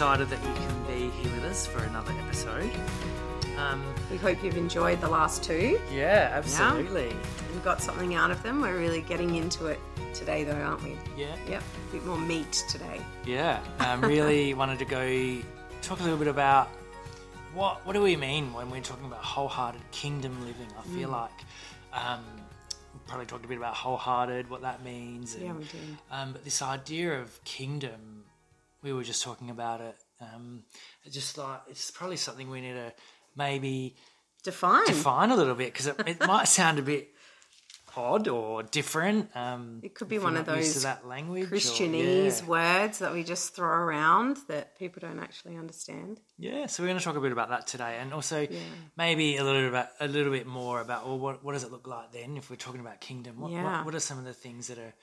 excited that you can be here with us for another episode. Um, We hope you've enjoyed the last two yeah, absolutely. and got something out of them. We're really getting into it today, though, aren't we? Yeah, Yep, a bit more meat today. yeah. Um, really wanted to go talk a little bit about what what do we mean when we're talking about wholehearted kingdom living. I feel Mm. like um, probably talked a bit about wholehearted, what that means. And, Yeah, we did. Um, but this idea of kingdom, we were just talking about it. Um, it just like it's probably something we need to maybe Define. define a little bit because it, it might sound a bit odd or different. Um, It could be one of not used to those that language. or- Christianese yeah. words that we just throw around that people don't actually understand. Yeah, so we're going to talk a bit about that today, and also maybe a little bit about, a little bit more about well, what what does it look like then if we're talking about kingdom? What, Yeah. what, what are some of the things that are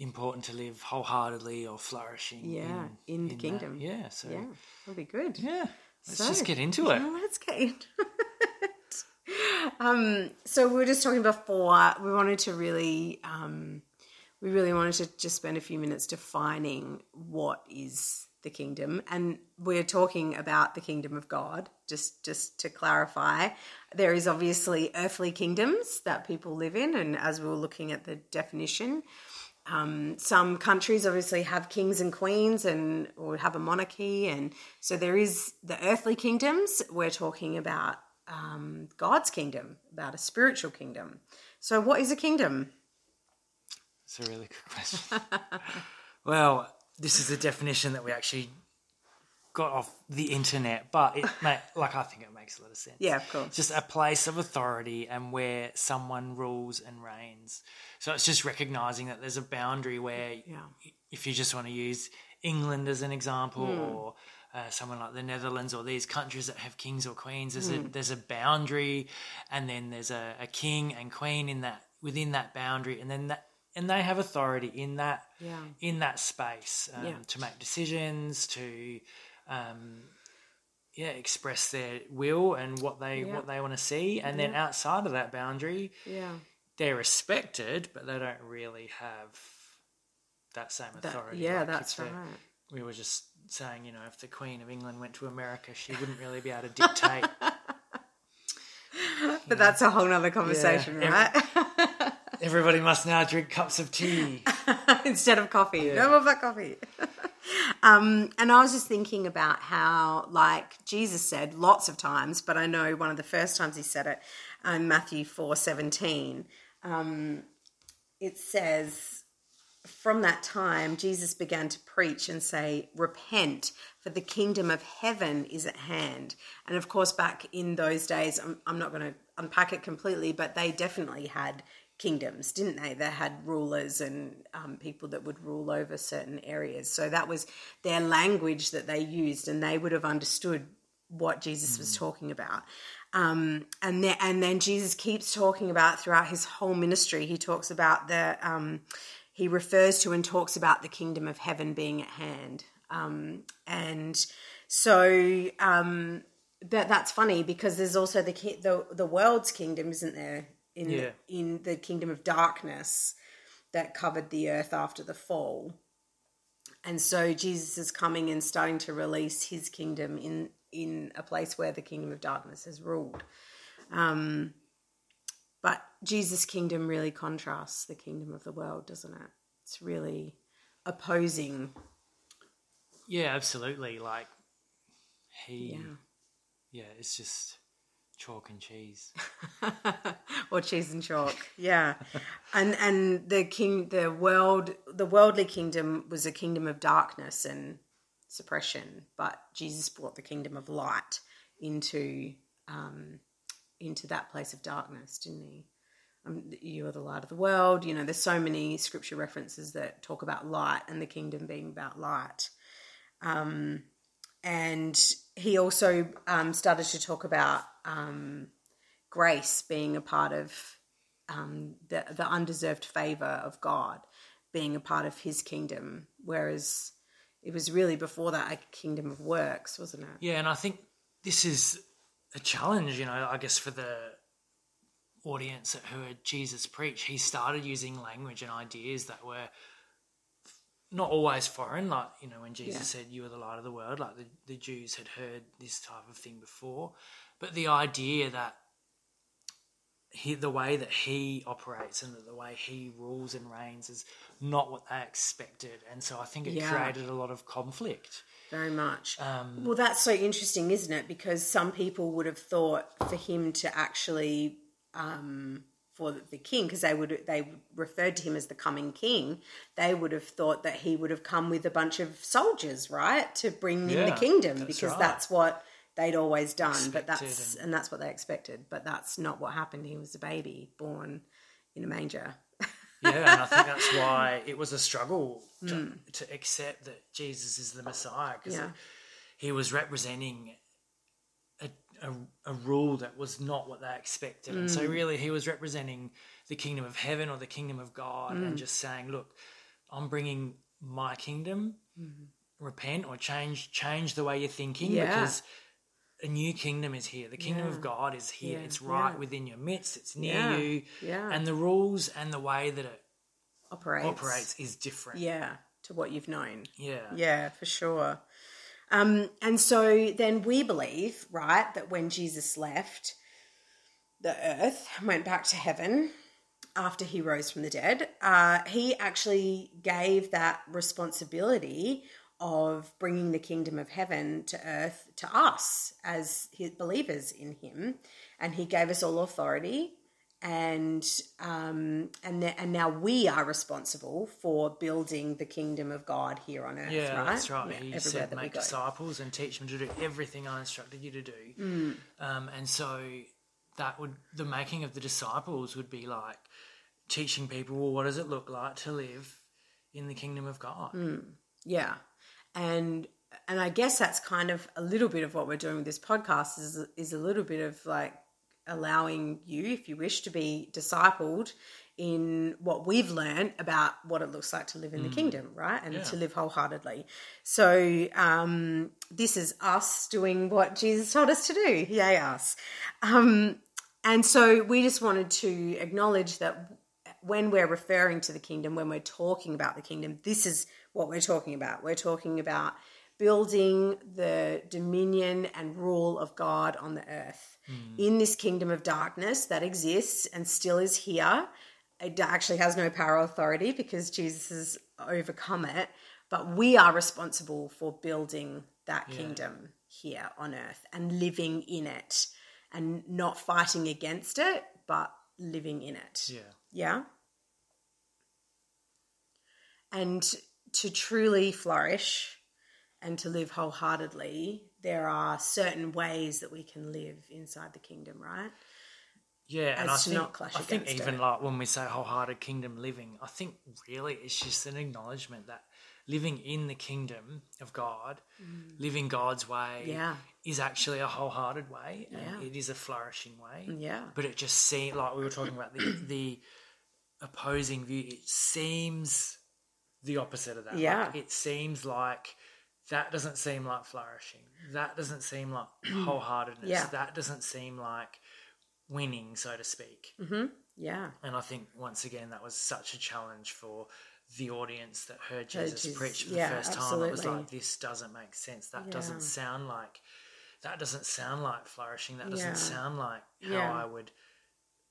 important to live wholeheartedly or flourishing? Yeah, in the that? kingdom. Yeah, so Yeah, that'll be good. yeah, let's So- just get into it. Well, let's get into it. um, so we were just talking before. We wanted to really, um, we really wanted to just spend a few minutes defining what is the kingdom, and we're talking about the kingdom of God. Just, just to clarify, there is obviously earthly kingdoms that people live in, and as we were looking at the definition, um, some countries obviously have kings and queens and or have a monarchy and so there is the earthly kingdoms. We're talking about um, god's kingdom about a spiritual kingdom. So what is a kingdom? It's a really good question. well, this is the definition that we actually got off the internet, but it like I think it makes a lot of sense. yeah of course It's just a place of authority and where someone rules and reigns. So it's just recognizing that there's a boundary where, Yeah. if you just want to use England as an example, Hmm. or uh, someone like the Netherlands, or these countries that have kings or queens, there's Hmm. a there's a boundary, and then there's a, a king and queen in that within that boundary, and then that and they have authority in that Yeah. in that space um, Yeah. to make decisions to um, yeah express their will and what they Yeah. what they want to see. And then outside of that boundary yeah. they're respected but they don't really have that same That- authority. yeah Like, that's right. we were just saying you know if the queen of england went to america she wouldn't really be able to dictate. But that's a whole nother conversation Yeah. right? everybody must now drink cups of tea. Instead of coffee. No more black coffee. Um, and I was just thinking about how, like Jesus said lots of times, but I know one of the first times he said it in Matthew four seventeen. Um, it says, from that time, Jesus began to preach and say, Repent, for the kingdom of heaven is at hand. And of course, back in those days, I'm, I'm not going to unpack it completely, but they definitely had kingdoms, didn't they? They had rulers and um, people that would rule over certain areas. So that was their language that they used, and they would have understood what Jesus was talking about. Um, and then and then Jesus keeps talking about throughout his whole ministry. He talks about the um, he refers to and talks about the kingdom of heaven being at hand. Um, and so um, that that's funny because there's also the the the world's kingdom, isn't there? In Yeah. in the kingdom of darkness that covered the earth after the fall. And so Jesus is coming and starting to release his kingdom in in a place where the kingdom of darkness has ruled. Um, but Jesus' kingdom really contrasts the kingdom of the world, doesn't it? It's really opposing. yeah absolutely like he Yeah. yeah it's just chalk and cheese or cheese and chalk. Yeah. and and the king the world the worldly kingdom was a kingdom of darkness and suppression, but Jesus brought the kingdom of light into um into that place of darkness, didn't he? Um, you are the light of the world. You know, there's so many scripture references that talk about light and the kingdom being about light. Um, and he also um, started to talk about um, grace being a part of um, the, the undeserved favor of God being a part of his kingdom, whereas it was really before that a kingdom of works, wasn't it? Yeah, and I think this is a challenge, you know, I guess for the audience that heard Jesus preach, he started using language and ideas that were not always foreign. Like, you know, when Jesus Yeah. said, You are the light of the world, like the, the Jews had heard this type of thing before. But the idea that he, the way that he operates and the way he rules and reigns is not what they expected. And so I think it Yeah. created a lot of conflict. very much. Um, well, that's so interesting, isn't it? Because some people would have thought for him to actually, um, for the king, because they would they referred to him as the coming king, they would have thought that he would have come with a bunch of soldiers, right, to bring in the kingdom, because right. that's what they'd always done. but that's and- and that's what they expected. But that's not what happened. He was a baby born in a manger. Yeah, and I think that's why it was a struggle to, to accept that Jesus is the Messiah because Hmm. Yeah. he was representing a, a, a rule that was not what they expected. And Hmm. so, really, he was representing the kingdom of heaven or the kingdom of God Hmm. and just saying, look, I'm bringing my kingdom. Repent or change change the way you're thinking Hmm. Yeah. because a new kingdom is here. The kingdom Yeah. of God is here. Yeah, It's right yeah. within your midst. It's near you. yeah. And the rules and the way that it Operates. operates is different. Yeah, to what you've known. Yeah. Yeah, for sure. Um, and so then we believe, right, that when Jesus left the earth, went back to heaven after he rose from the dead, uh, he actually gave that responsibility of bringing the kingdom of heaven to earth to us as his believers in him. And he gave us all authority and um, and th- and now we are responsible for building the kingdom of God here on earth. Yeah, right? that's right. Yeah, everywhere said, make disciples and teach them to do everything I instructed you to do. Mm. Um, and so that would, the making of the disciples would be like teaching people, well, what does it look like to live in the kingdom of God? Mm. Yeah, and and I guess that's kind of a little bit of what we're doing with this podcast is is a little bit of like allowing you, if you wish, to be discipled in what we've learned about what it looks like to live in the kingdom, right? And Yeah. to live wholeheartedly. So um, this is us doing what Jesus told us to do. Yay, us. Um, and so we just wanted to acknowledge that when we're referring to the kingdom, when we're talking about the kingdom, this is what we're talking about. We're talking about building the dominion and rule of God on the earth. Hmm. In this kingdom of darkness that exists and still is here, it actually has no power or authority because Jesus has overcome it. But we are responsible for building that kingdom here on earth and living in it and not fighting against it, but living in it. Yeah. Yeah. And to truly flourish and to live wholeheartedly, there are certain ways that we can live inside the kingdom, right? Yeah, and I to think, not clash I think even it. like when we say wholehearted kingdom living, I think really it's just an acknowledgement that living in the kingdom of God, living God's way, Mm. Yeah. is actually a wholehearted way, and Yeah. it is a flourishing way. Yeah. But it just seems like we were talking about the the opposing view. It seems the opposite of that. Yeah. Like, it seems like that doesn't seem like flourishing. That doesn't seem like wholeheartedness. Yeah. That doesn't seem like winning, so to speak. Mm-hmm. Yeah. And I think once again that was such a challenge for the audience that heard Jesus Jesus. preach for the Yeah, first time. It was like this doesn't make sense. That Yeah. doesn't sound like that doesn't sound like flourishing. That doesn't Yeah. sound like how. I would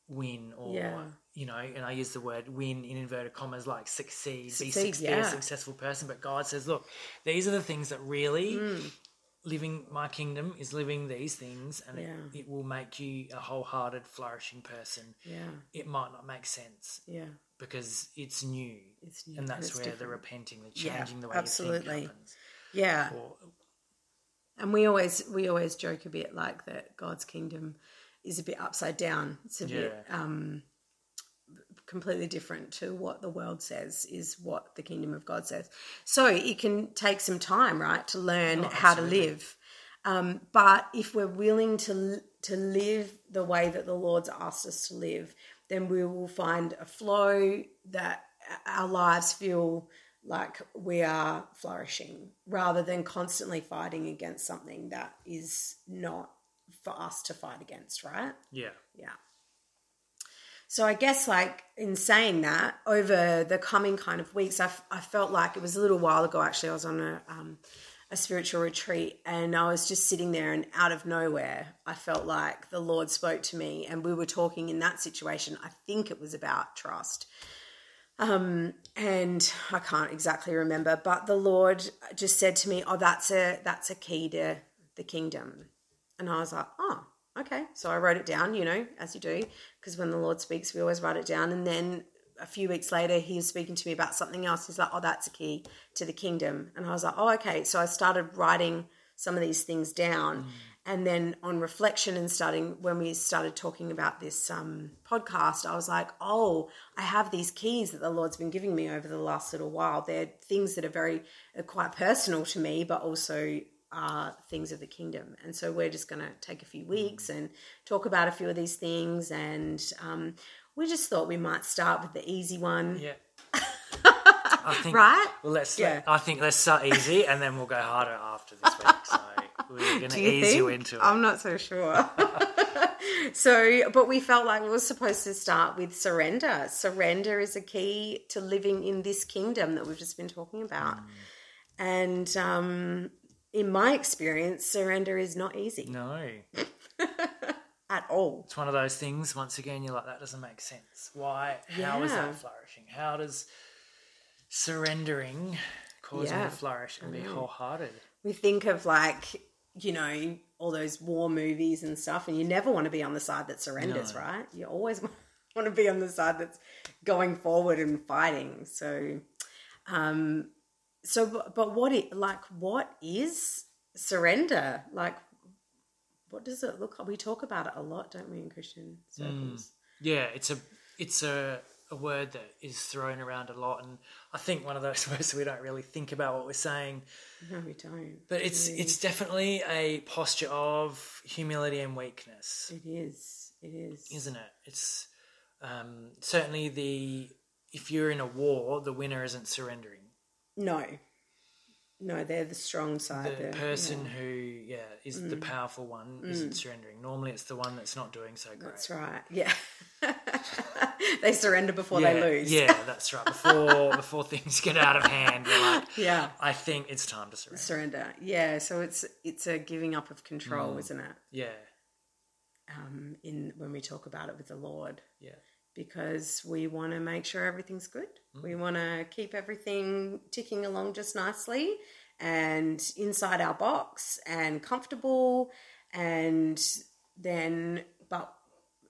win or Yeah. you know, and I use the word win in inverted commas like succeed, be, Succeed, suc- be yeah. a successful person. But God says, look, these are the things that really Mm. living my kingdom is living these things and Yeah. it, it will make you a wholehearted, flourishing person. Yeah. It might not make sense Yeah. because it's new. It's new and that's it's where the repenting, the changing the way absolutely. you think happens. Yeah. Or, And we always we always joke a bit like that God's kingdom is a bit upside down. It's a bit um, completely different to what the world says is what the kingdom of God says. So it can take some time, right, to learn Oh, how to live. Um, but if we're willing to to live the way that the Lord's asked us to live, then we will find a flow that our lives feel like we are flourishing rather than constantly fighting against something that is not for us to fight against, right? yeah. Yeah. So I guess, like in saying that, over the coming kind of weeks, I, f- I felt like it was a little while ago. Actually, I was on a um, a spiritual retreat, and I was just sitting there, and out of nowhere, I felt like the Lord spoke to me, and we were talking in that situation. I think it was about trust, um, and I can't exactly remember, but the Lord just said to me, "Oh, that's a that's a key to the kingdom," and I was like, "Oh." okay. So I wrote it down, you know, as you do, because when the Lord speaks, we always write it down. And then a few weeks later, he was speaking to me about something else. He's like, oh, that's a key to the kingdom. And I was like, oh, okay. So I started writing some of these things down. Mm. And then on reflection and starting, when we started talking about this um, podcast, I was like, oh, I have these keys that the Lord's been giving me over the last little while. They're things that are very, are quite personal to me, but also are things of the kingdom. And so we're just going to take a few weeks and talk about a few of these things. And um, we just thought we might start with the easy one. Yeah. I think, right? Well, let's. Yeah. Let, I think let's start easy, and then we'll go harder after this week. So we're going to ease think? you into it. I'm not so sure. so, but we felt like we were supposed to start with surrender. Surrender is a key to living in this kingdom that we've just been talking about. Mm. And um, in my experience, surrender is not easy. No. At all. It's one of those things, once again, you're like, that doesn't make sense. Why? How yeah. is that flourishing? How does surrendering cause yeah. me to flourish and be wholehearted? We think of like, you know, all those war movies and stuff, and you never want to be on the side that surrenders, no. right? You always want to be on the side that's going forward and fighting. So, um, so but what it like what is surrender? Like what does it look like we talk about it a lot don't we in christian circles? Mm. yeah it's a it's a a word that is thrown around a lot and i think one of those words we don't really think about what we're saying. No we don't but it's really. it's definitely a posture of humility and weakness. It is it is. Isn't it? It's um, certainly the if you're in a war the winner isn't surrendering no. No, they're the strong side. The person yeah. who, yeah, is mm. the powerful one mm. isn't surrendering. Normally, it's the one that's not doing so great. That's right. Yeah, they surrender before yeah, they lose. yeah, that's right. Before before things get out of hand, you're like, yeah, I think it's time to surrender. Surrender. Yeah. So it's it's a giving up of control, mm. isn't it? Yeah. Um, in when we talk about it with the Lord. Yeah because we want to make sure everything's good. Mm. We want to keep everything ticking along just nicely and inside our box and comfortable. And then, but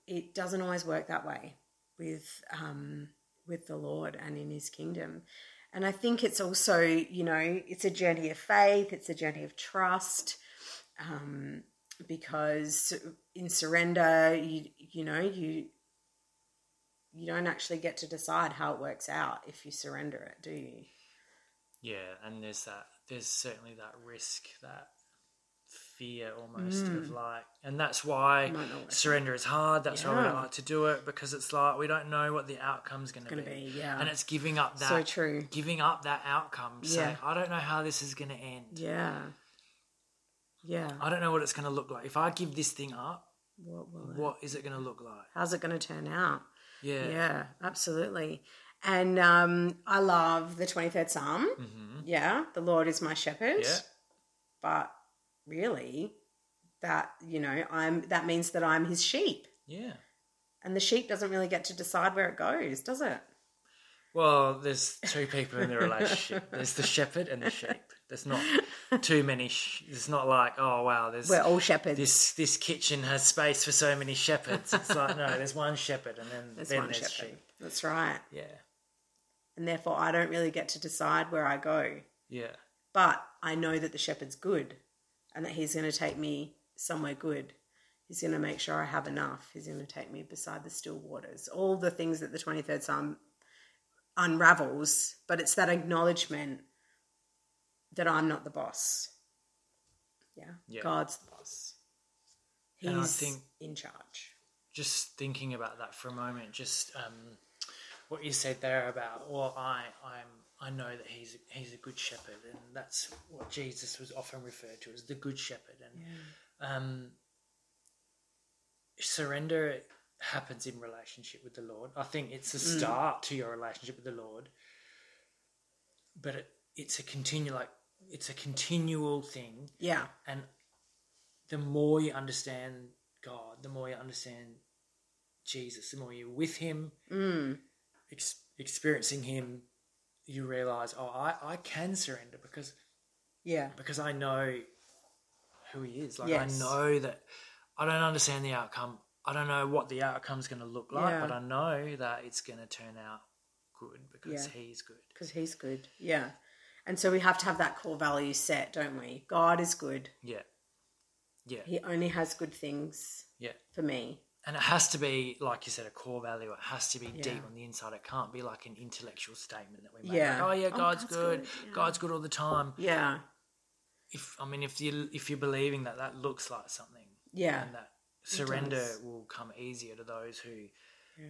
it doesn't always work that way with um, with the Lord and in His kingdom. And I think it's also, you know, it's a journey of faith. It's a journey of trust. Um, because in surrender, you you know you you don't actually get to decide how it works out if you surrender it, do you? Yeah, and there's that. There's certainly that risk, that fear almost mm. of like, and that's why surrender is hard. That's yeah. why we don't like to do it because it's like we don't know what the outcome's going to be. be. Yeah, and it's giving up that. So true. Giving up that outcome. Yeah. I don't know how this is going to end. Yeah. Yeah. I don't know what it's going to look like. If I give this thing up, what, what is it going to look like? How's it going to turn out? Yeah. Yeah, absolutely. And um, I love the 23rd Psalm. Mm-hmm. Yeah, the Lord is my shepherd. Yeah. But really, that, you know, I'm that means that I'm his sheep. Yeah. And the sheep doesn't really get to decide where it goes, does it? Well, there's two people in the relationship. there's the shepherd and the sheep. There's not too many. Sh- it's not like oh wow, there's we're all shepherds. This this kitchen has space for so many shepherds. It's like no, there's one shepherd and then there's then one there's shepherd. sheep. That's right. Yeah. And therefore, I don't really get to decide where I go. Yeah. But I know that the shepherd's good, and that he's going to take me somewhere good. He's going to make sure I have enough. He's going to take me beside the still waters. All the things that the 23rd Psalm unravels, but it's that acknowledgement that I'm not the boss. Yeah. yeah. God's the boss. He's and I think in charge. Just thinking about that for a moment, just um, what you said there about, well, I, I'm, I know that he's he's a good shepherd, and that's what Jesus was often referred to as the good shepherd. And yeah. um, surrender happens in relationship with the Lord. I think it's a start to your relationship with the Lord, but it, it's a continual like it's a continual thing, Yeah. and the more you understand God, the more you understand Jesus, the more you're with Him, mm. ex- experiencing Him, you realize, oh, I, I can surrender because Yeah. because I know who he is. Like Yes. I know that I don't understand the outcome. I don't know what the outcome's going to look like, Yeah. but I know that it's going to turn out good because Yeah. he's good. Because he's good. Yeah. And so we have to have that core value set, don't we? God is good. Yeah, yeah, He only has good things yeah. for me. And it has to be, like you said, a core value. It has to be Yeah. deep on the inside. It can't be like an intellectual statement that we make. Yeah. Like, oh yeah, Oh, God's, God's good. good, yeah. God's good all the time. Yeah. If I mean, if you if you're believing that, that looks like something. Yeah. and that surrender will come easier to those who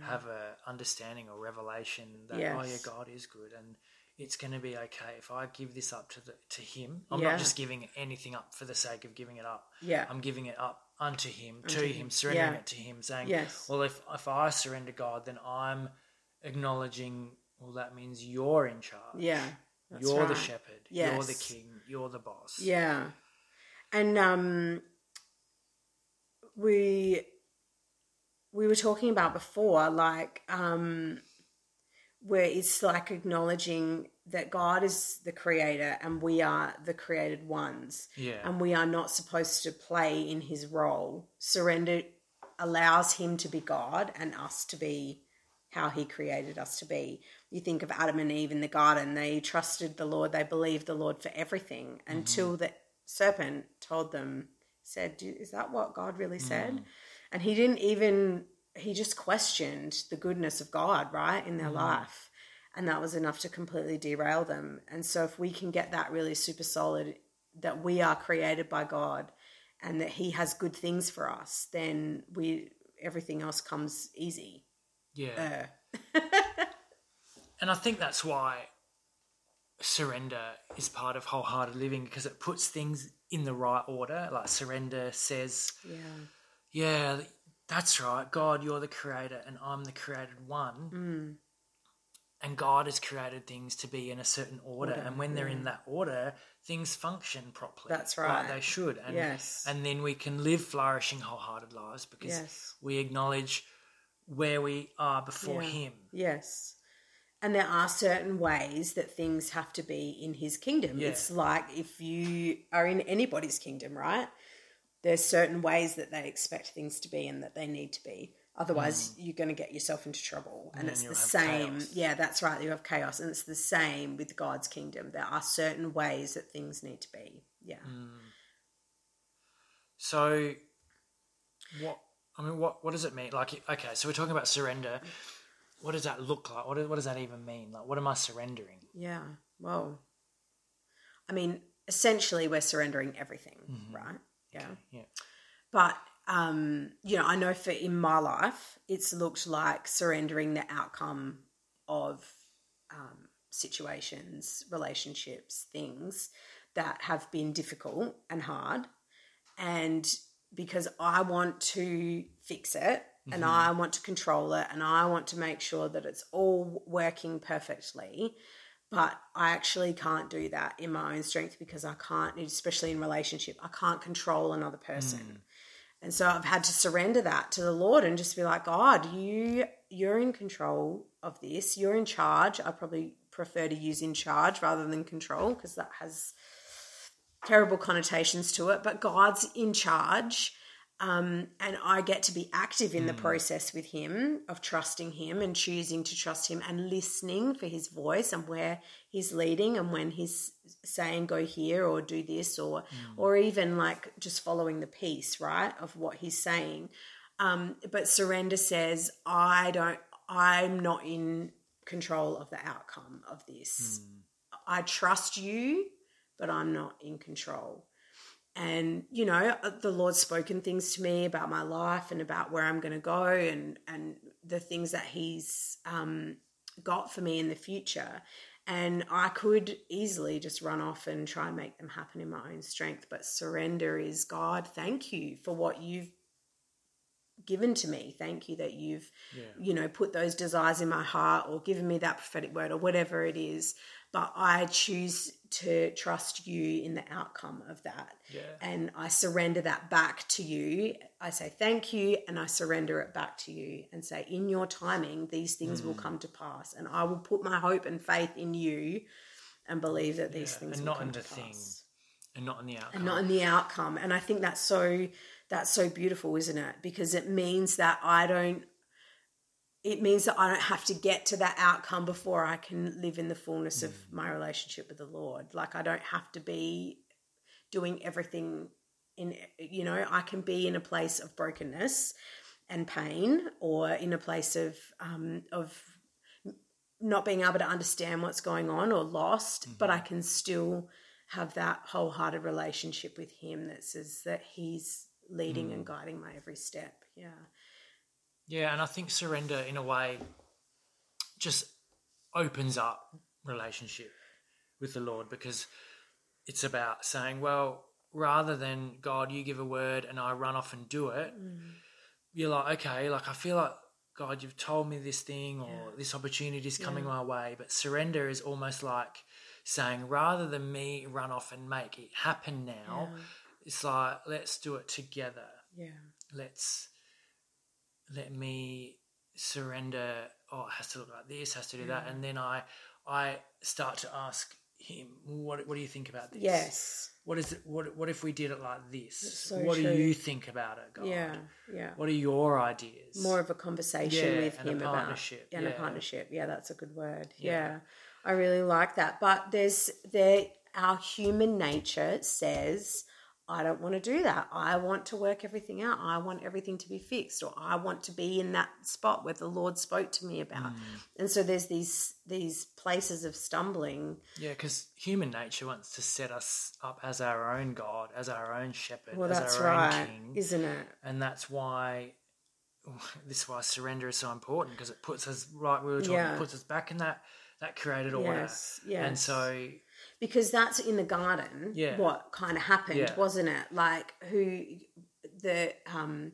have a understanding or revelation that oh yeah god is good and it's going to be okay if i give this up to the to him i'm Yeah. not just giving anything up for the sake of giving it up Yeah. i'm giving it up unto him Unto to him. him surrendering Yeah. it to him saying Yes. well if if i surrender god then i'm acknowledging well that means you're in charge Yeah. You're the right. shepherd you're the king you're the boss Yeah. And um we we were talking about before like um where it's like acknowledging that God is the creator and we are the created ones yeah and we are not supposed to play in his role. Surrender allows him to be God and us to be how he created us to be. You think of Adam and Eve in the garden, they trusted the Lord, they believed the Lord for everything mm-hmm. until the serpent told them, said, Is that what God really said? Mm. And he didn't even, he just questioned the goodness of God, right, in their life. And that was enough to completely derail them. And so, if we can get that really super solid that we are created by God and that He has good things for us, then we everything else comes easy. yeah Uh, And I think that's why surrender is part of wholehearted living because it puts things in the right order. Like surrender says, yeah, yeah, that's right. God, you're the creator and I'm the created one. Mm. And God has created things to be in a certain order. Order, and when they're in that order, things function properly. That's like right. they should. And, Yes. and then we can live flourishing, wholehearted lives because Yes. we acknowledge where we are before Yeah. Him. yes. And there are certain ways that things have to be in His kingdom. Yeah. It's like if you are in anybody's kingdom, right? There's certain ways that they expect things to be and that they need to be. Otherwise, mm. you're going to get yourself into trouble. And, then it's the same. chaos. Yeah, that's right. You have chaos. And it's the same with God's kingdom. There are certain ways that things need to be. Yeah. Mm. So, what I mean, what what does it mean? Like, okay, so we're talking about surrender. What does that look like? What does, what does that even mean? Like, what am I surrendering? Yeah. Well, I mean, essentially, we're surrendering everything, mm-hmm. right? Yeah. Yeah, But um, you know, I know for in my life, it's looked like surrendering the outcome of um, situations, relationships, things that have been difficult and hard, and because I want to fix it and I want to control it and I want to make sure that it's all working perfectly. But I actually can't do that in my own strength because I can't, especially in relationship, I can't control another person. And so I've had to surrender that to the Lord and just be like, God, you you're in control of this. You're in charge. I probably prefer to use in charge rather than control because that has terrible connotations to it. But God's in charge. Um, and I get to be active in the process with Him of trusting Him and choosing to trust Him and listening for His voice and where He's leading and when He's saying go here or do this or or even like just following the peace right of what He's saying. Um, but surrender says I don't. I'm not in control of the outcome of this. I trust you, but I'm not in control and you know the lord's spoken things to me about my life and about where i'm going to go and and the things that he's um, got for me in the future and i could easily just run off and try and make them happen in my own strength but surrender is god thank you for what you've given to me. Thank you that you've, Yeah. you know, put those desires in my heart or given me that prophetic word or whatever it is. But I choose to trust you in the outcome of that. Yeah. And I surrender that back to you. I say thank you and I surrender it back to you and say, in your timing, these things Mm. will come to pass. And I will put my hope and faith in you and believe that these Yeah, things and will not come in to the thing. pass and not in the outcome. and not in the outcome. And I think that's so that's so beautiful, isn't it? Because it means that I don't it means that I don't have to get to that outcome before I can live in the fullness of Mm. my relationship with the Lord. Like I don't have to be doing everything in you know, I can be in a place of brokenness and pain or in a place of um of not being able to understand what's going on or lost, but I can still have that wholehearted relationship with him that says that he's leading and guiding my every step. Yeah. Yeah, and I think surrender in a way just opens up relationship with the Lord because it's about saying, well, rather than God, you give a word and I run off and do it, mm. you're like, okay, like I feel like God, you've told me this thing or this opportunity is coming my way, but surrender is almost like saying, rather than me run off and make it happen now, it's like let's do it together. Yeah. let's let me surrender oh it has to look like this has to do that mm. and then i i start to ask him what what do you think about this Yes. what is it what what if we did it like this so what true. do you think about it god Yeah. Yeah. what are your ideas More of a conversation Yeah, with and a him about partnership, and a yeah. partnership. Yeah, that's a good word. Yeah. Yeah. I really like that. But there's there our human nature says I don't want to do that. I want to work everything out. I want everything to be fixed or I want to be in that spot where the Lord spoke to me about. Mm. And so there's these these places of stumbling. yeah because human nature wants to set us up as our own god as our own shepherd Well, as our right, own king isn't it? and that's why this is why surrender is so important because it puts us like we were talking Yeah. puts us back in that that created order Yes, and so because that's in the garden Yeah. what kind of happened Yeah. wasn't it? Like who the um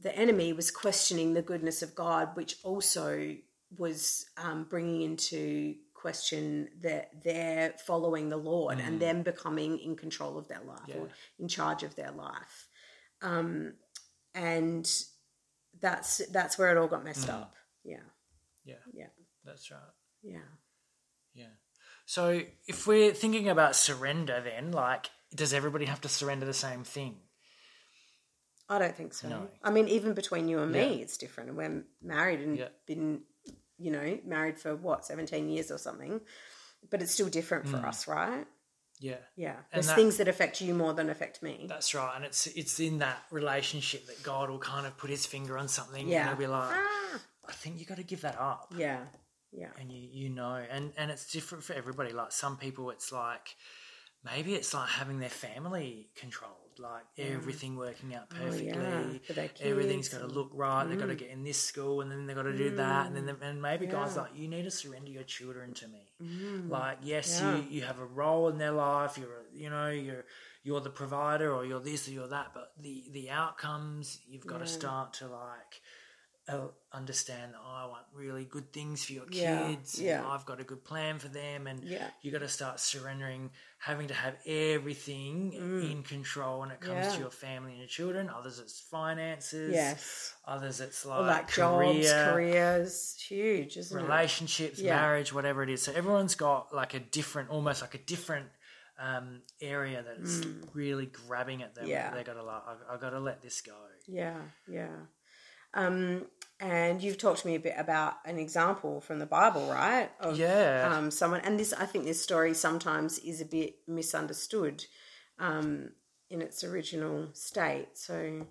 the enemy was questioning the goodness of god which also was um, bringing into question that they're following the lord and them becoming in control of their life or Mm. In charge of their life. Um, and that's that's where it all got messed up. Yeah. Yeah. Yeah. That's right. Yeah. Yeah so if we're thinking about surrender then like does everybody have to surrender the same thing I don't think so. No. I mean, even between you and me, Yeah. it's different. We're married and Yeah. been, you know, married for what, 17 years or something. But it's still different for us, right? yeah Yeah. There's that- things that affect you more than affect me. that's right and it's it's in that relationship that god will kind of put his finger on something Yeah. and he'll be like Ah. i think you got to give that up Yeah. Yeah. and you you know and and it's different for everybody. Like some people it's like maybe it's like having their family controlled like everything working out perfectly. Oh, yeah, everything's got to look right they've got to get in this school and then they've got to do that and then Mm. and maybe god's like you need to surrender your children to me. Like yes Yeah. you you have a role in their life you're a, you know you're you're the provider or you're this or you're that but the the outcomes you've got to start to like understand that oh, I want really good things for your Yeah, kids. and yeah. I've got a good plan for them, and Yeah. you got to start surrendering, having to have everything in control when it comes Mm. Yeah. to your family and your children. Others, it's finances. Yes. Others, it's like, like career, jobs, careers, huge, isn't it? relationships, Yeah. marriage, whatever it is. So everyone's got like a different, almost like a different um, area that's really grabbing at them. Mm. Yeah. they got to like, I, I got to let this go. Yeah, yeah. Um, and you've talked to me a bit about an example from the Bible, right? Of, Yeah. Um, someone, and this, I think, this story sometimes is a bit misunderstood um, in its original state. So,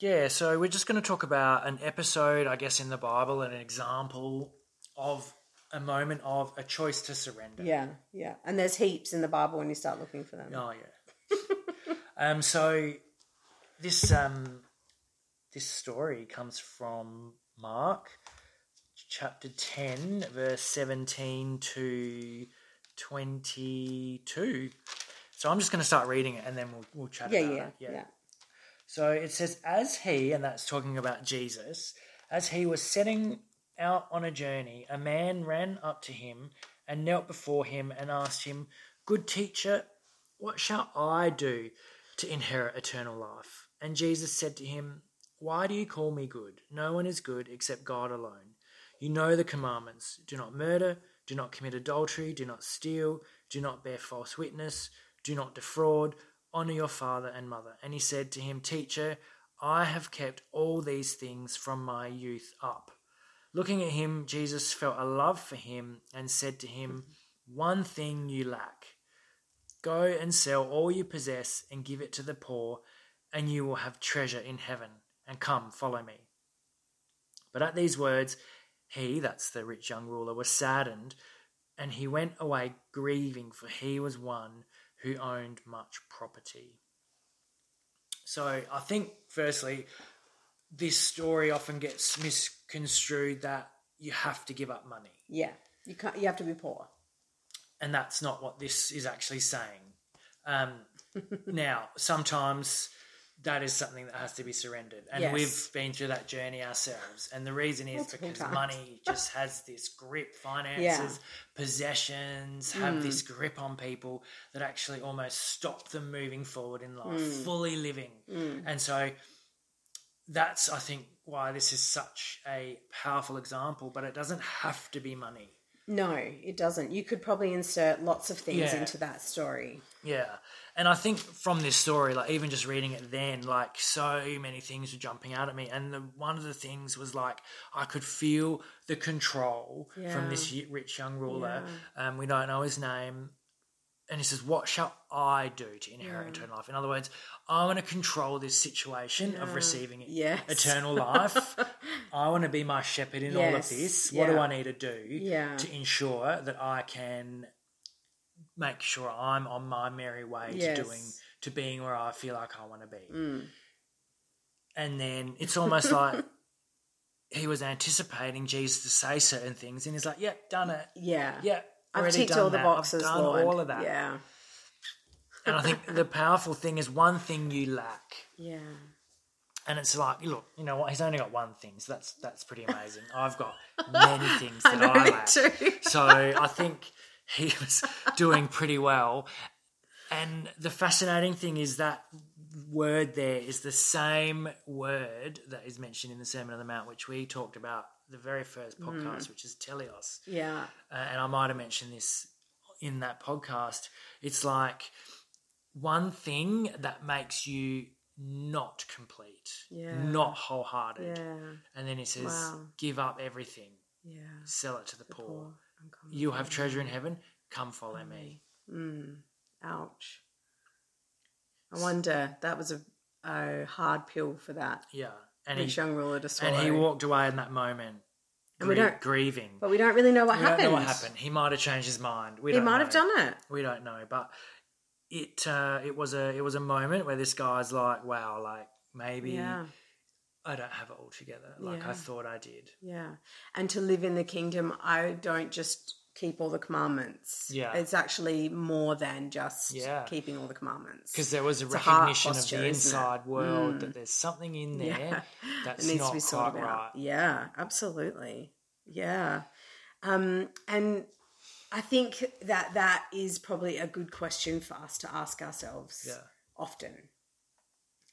Yeah, so we're just going to talk about an episode, I guess, in the Bible, and an example of a moment of a choice to surrender. yeah, yeah. And there's heaps in the Bible when you start looking for them. Oh yeah. um. So this um this story comes from Mark chapter ten, verse seventeen to twenty-two. So I'm just going to start reading it, and then we'll we'll chat Yeah, about yeah, it. yeah, So it says, as he, and that's talking about Jesus, as he was setting out on a journey, a man ran up to him and knelt before him and asked him, Good teacher, what shall I do to inherit eternal life? And Jesus said to him, Why do you call me good? No one is good except God alone. You know the commandments do not murder, do not commit adultery, do not steal, do not bear false witness, do not defraud, honor your father and mother. And he said to him, Teacher, I have kept all these things from my youth up. Looking at him, Jesus felt a love for him and said to him, One thing you lack. Go and sell all you possess and give it to the poor, and you will have treasure in heaven. And come, follow me. But at these words, he, that's the rich young ruler, was saddened, and he went away grieving, for he was one who owned much property. So I think, firstly, this story often gets misconstrued that you have to give up money. Yeah. You can't. You have to be poor. And that's not what this is actually saying. Um, now, sometimes that is something that has to be surrendered. And Yes. we've been through that journey ourselves. And the reason is Multiple because times. money just has this grip, finances, possessions have Hmm. this grip on people that actually almost stop them moving forward in life, Hmm. fully living. And so that's, I think, why this is such a powerful example, but it doesn't have to be money. No, it doesn't. You could probably insert lots of things Yeah. into that story. Yeah. And I think from this story, like even just reading it then, like so many things were jumping out at me. And the, one of the things was like I could feel the control from this rich young ruler. Um, we don't know his name. And he says, What shall I do to inherit eternal life? In other words, I want to control this situation of receiving Yes. eternal life. I want to be my shepherd in all of Yes. this. What do I need to do Yeah. to ensure that I can make sure I'm on my merry way Yes. to doing to being where I feel like I want to be. Mm. And then it's almost like he was anticipating Jesus to say certain things, and he's like, "Yep, done it. Yeah. Yep, I've ticked all the that. boxes, I've done Lord. all of that." Yeah. And I think the powerful thing is one thing you lack. Yeah. And it's like, look, you know what? He's only got one thing, so that's that's pretty amazing. I've got many things that I, me lack. too. So I think he was doing pretty well. And the fascinating thing is that word there is the same word that is mentioned in the Sermon on the Mount, which we talked about the very first podcast, which is teleos. Yeah. Uh, and I might have mentioned this in that podcast. It's like one thing that makes you not complete, Yeah. not wholehearted. Yeah. And then he says, Wow. give up everything, Yeah. sell it to the poor. Poor. I'm coming. You have treasure in heaven, come follow me. Mm. Ouch. I wonder that was a, a hard pill for that Yeah. And he, young ruler to swallow. and he walked away in that moment, And we grie- don't- grieving. but we don't really know what we happened. don't know what happened. He might have changed his mind. We He might know. have done it. We don't know, but it uh, it was a it was a moment where this guy's like, wow, like maybe Yeah. I don't have it all together like I thought I did. Yeah. And to live in the kingdom, I don't just keep all the commandments. Yeah. It's actually more than just Yeah. keeping all the commandments. Because there was a It's a heart recognition of the inside world Mm. that there's something in there Yeah. that's it needs not to be quite sorted right. out. Yeah, absolutely. Yeah. Um, and I think that that is probably a good question for us to ask ourselves Yeah. often.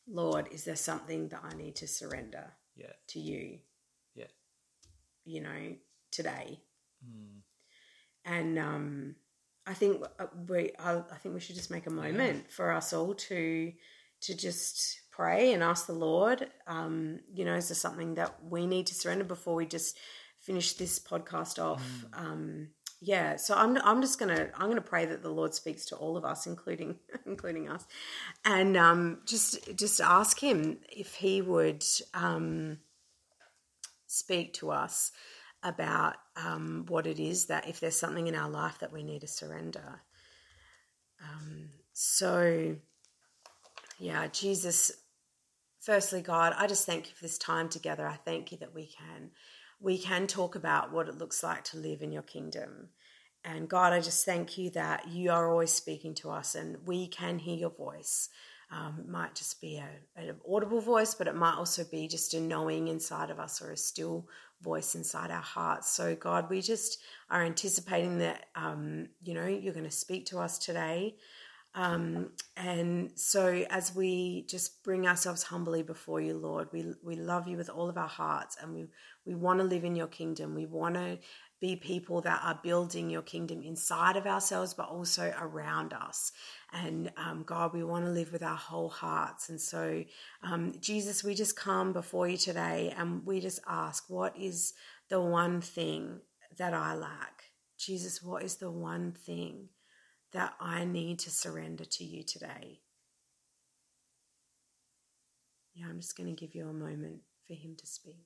Lord, is there something that I need to surrender Yeah. to you, Yeah. you know, today? Mm. And um, I think uh, we, I, I think we should just make a moment for us all to to just pray and ask the Lord. Um, you know, is there something that we need to surrender before we just finish this podcast off? Um, yeah, so I'm I'm just gonna I'm gonna pray that the Lord speaks to all of us, including including us, and um, just just ask Him if He would um, speak to us about um, what it is that if there's something in our life that we need to surrender. Um, so, yeah, Jesus, firstly, God, I just thank you for this time together. I thank you that we can we can talk about what it looks like to live in your kingdom. And God, I just thank you that you are always speaking to us and we can hear your voice. Um, it might just be a, an audible voice, but it might also be just a knowing inside of us or a still voice inside our hearts. So, God, we just are anticipating that, um, you know, you're going to speak to us today. Um, and so, as we just bring ourselves humbly before you, Lord, we we love you with all of our hearts, and we we want to live in your kingdom. We want to be people that are building your kingdom inside of ourselves, but also around us. And um, God, we want to live with our whole hearts. And so, um, Jesus, we just come before you today, and we just ask, what is the one thing that I lack? Jesus, what is the one thing? that I need to surrender to you today. Yeah, I'm just going to give you a moment for him to speak.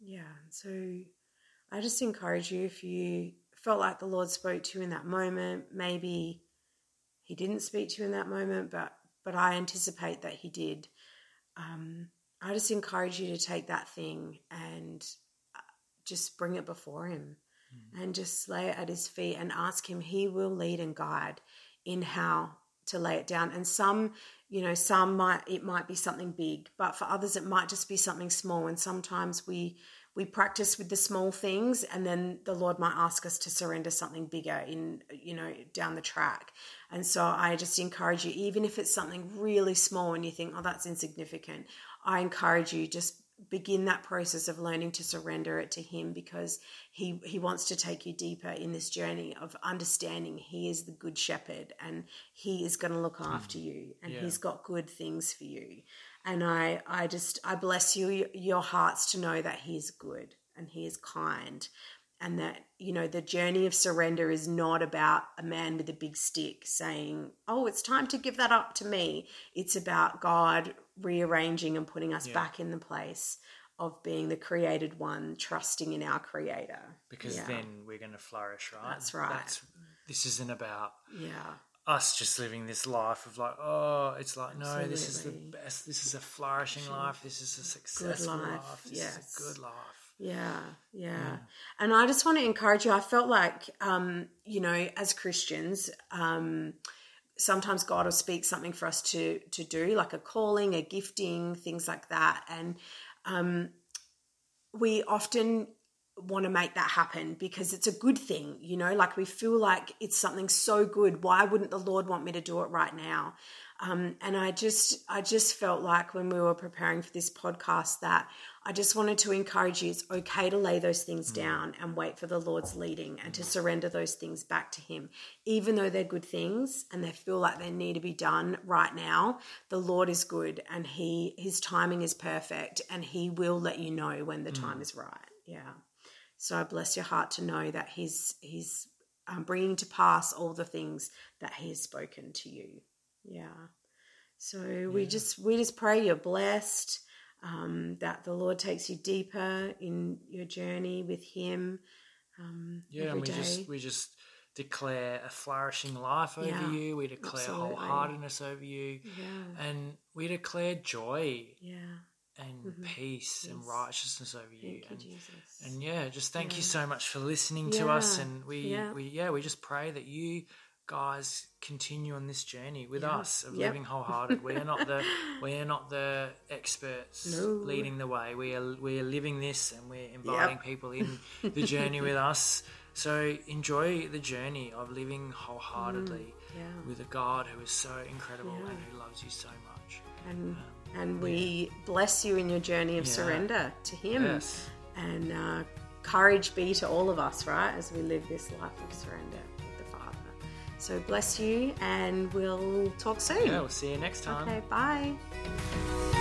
Yeah, so I just encourage you if you felt like the Lord spoke to you in that moment. Maybe He didn't speak to you in that moment, but but I anticipate that He did. Um, I just encourage you to take that thing and uh, just bring it before Him, mm. and just lay it at His feet and ask Him. He will lead and guide in how to lay it down. And some, you know, some might it might be something big, but for others it might just be something small. And sometimes we we practice with the small things and then the lord might ask us to surrender something bigger in you know down the track. And so i just encourage you even if it's something really small and you think oh that's insignificant i encourage you just begin that process of learning to surrender it to him because he he wants to take you deeper in this journey of understanding he is the good shepherd and he is going to look hmm. after you and yeah. he's got good things for you and I, I just, I bless you, your hearts to know that He is good and He is kind. And that, you know, the journey of surrender is not about a man with a big stick saying, oh, it's time to give that up to me. It's about God rearranging and putting us yeah. back in the place of being the created one, trusting in our creator. Because yeah. then we're going to flourish, right? That's right. That's, this isn't about yeah us just living this life of like, oh, it's like, no, Absolutely. this is the best. This is a flourishing life. This is a successful life. life. This yes. is a good life. Yeah, yeah, yeah, And I just want to encourage you. I felt like, um, you know, as Christians, um, sometimes God will speak something for us to to do, like a calling, a gifting, things like that, and um, we often want to make that happen because it's a good thing, you know, like we feel like it's something so good. Why wouldn't the Lord want me to do it right now? Um, and I just, I just felt like when we were preparing for this podcast that I just wanted to encourage you. It's okay to lay those things mm. down and wait for the Lord's leading and to surrender those things back to Him, even though they're good things and they feel like they need to be done right now. The Lord is good and He, His timing is perfect, and He will let you know when the mm. time is right. Yeah. So I bless your heart to know that He's He's um, bringing to pass all the things that He has spoken to you. Yeah. So yeah. we just we just pray you're blessed. Um, that the Lord takes you deeper in your journey with Him. Um, yeah, and we day. just we just declare a flourishing life over yeah, you. We declare absolutely. wholeheartedness over you, yeah. and we declare joy. Yeah, and mm-hmm. peace yes. and righteousness over you. Thank and, you, Jesus. and yeah, just thank yeah. you so much for listening to yeah. us. And we, yeah. we, yeah, we just pray that you guys continue on this journey with us of yep. living wholehearted. we are not the we are not the experts no. leading the way. We are we are living this and we're inviting yep. people in the journey with us. So enjoy the journey of living wholeheartedly mm, with a God who is so incredible and who loves you so much. And um, and we bless you in your journey of yeah. surrender to Him. Yes. And uh, courage be to all of us, right, as we live this life of surrender with the Father. So bless you, and we'll talk soon. Yeah, we'll see you next time. Okay, bye.